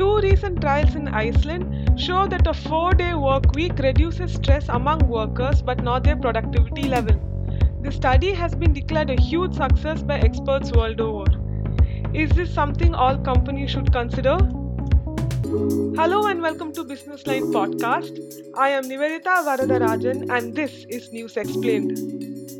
Two recent trials in Iceland show that a four day work week reduces stress among workers but not their productivity level. The study has been declared a huge success by experts world over. Is this something all companies should consider? Hello and welcome to Business Line Podcast. I am Nivedita Varadarajan and this is News Explained.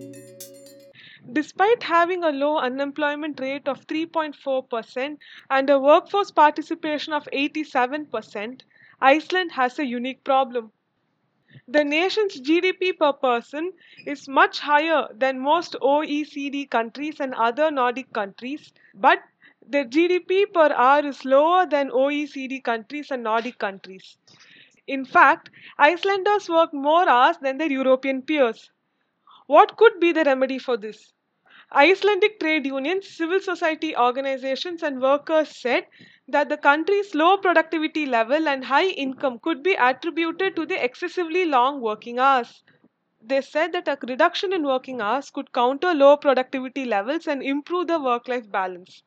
Despite having a low unemployment rate of 3.4% and a workforce participation of 87%, Iceland has a unique problem. The nation's GDP per person is much higher than most OECD countries and other Nordic countries, but their GDP per hour is lower than OECD countries and Nordic countries. In fact, Icelanders work more hours than their European peers. What could be the remedy for this? Icelandic trade unions, civil society organizations, and workers said that the country's low productivity level and high income could be attributed to the excessively long working hours. They said that a reduction in working hours could counter low productivity levels and improve the work life balance.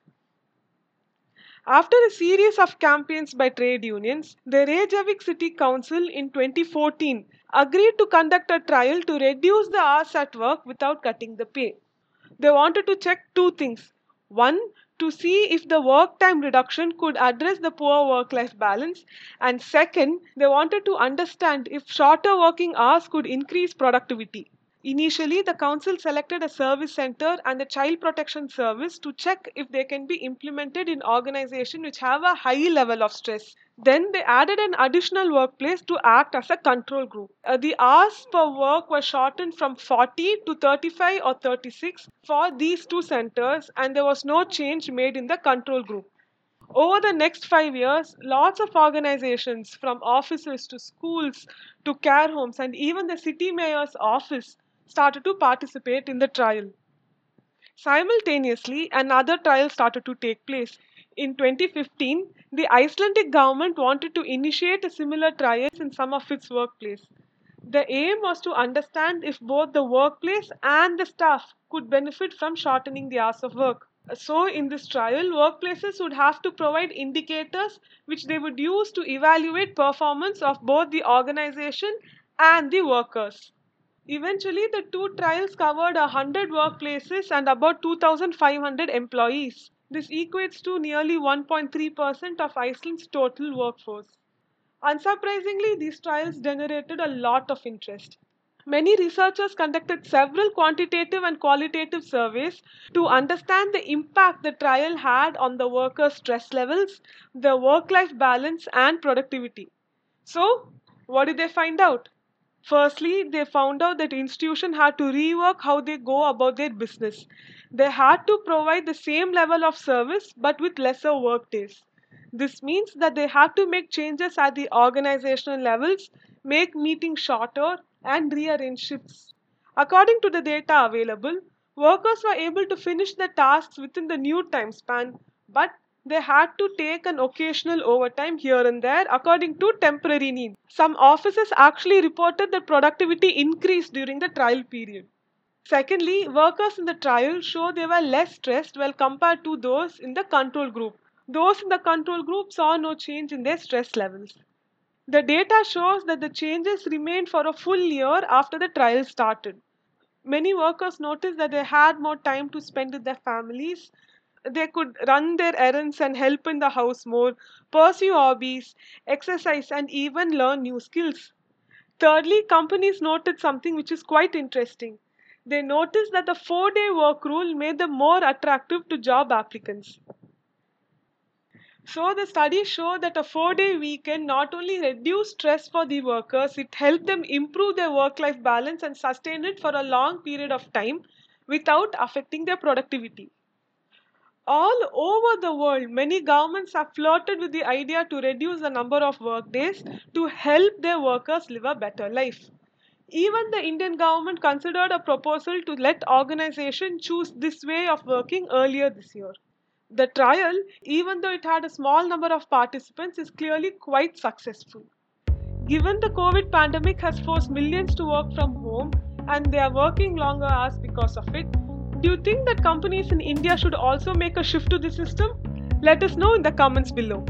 After a series of campaigns by trade unions, the Reykjavik City Council in 2014 agreed to conduct a trial to reduce the hours at work without cutting the pay. They wanted to check two things. One, to see if the work time reduction could address the poor work life balance. And second, they wanted to understand if shorter working hours could increase productivity. Initially, the council selected a service center and the child protection service to check if they can be implemented in organizations which have a high level of stress. Then they added an additional workplace to act as a control group. Uh, the hours per work were shortened from 40 to 35 or 36 for these two centers, and there was no change made in the control group. Over the next five years, lots of organizations, from offices to schools to care homes, and even the city mayor's office, started to participate in the trial. Simultaneously, another trial started to take place. In 2015, the Icelandic government wanted to initiate a similar trial in some of its workplaces. The aim was to understand if both the workplace and the staff could benefit from shortening the hours of work. So, in this trial, workplaces would have to provide indicators which they would use to evaluate performance of both the organization and the workers. Eventually, the two trials covered 100 workplaces and about 2,500 employees. This equates to nearly 1.3% of Iceland's total workforce. Unsurprisingly, these trials generated a lot of interest. Many researchers conducted several quantitative and qualitative surveys to understand the impact the trial had on the workers' stress levels, their work life balance, and productivity. So, what did they find out? Firstly, they found out that institution had to rework how they go about their business. They had to provide the same level of service but with lesser work days. This means that they had to make changes at the organizational levels, make meetings shorter, and rearrange shifts. According to the data available, workers were able to finish the tasks within the new time span, but they had to take an occasional overtime here and there according to temporary need. Some offices actually reported that productivity increased during the trial period. Secondly, workers in the trial show they were less stressed while compared to those in the control group. Those in the control group saw no change in their stress levels. The data shows that the changes remained for a full year after the trial started. Many workers noticed that they had more time to spend with their families, they could run their errands and help in the house more, pursue hobbies, exercise, and even learn new skills. Thirdly, companies noted something which is quite interesting. They noticed that the four day work rule made them more attractive to job applicants. So, the studies show that a four day weekend not only reduced stress for the workers, it helped them improve their work life balance and sustain it for a long period of time without affecting their productivity. All over the world, many governments have flirted with the idea to reduce the number of workdays to help their workers live a better life. Even the Indian government considered a proposal to let organizations choose this way of working earlier this year. The trial, even though it had a small number of participants, is clearly quite successful. Given the COVID pandemic has forced millions to work from home and they are working longer hours because of it, do you think that companies in India should also make a shift to the system? Let us know in the comments below.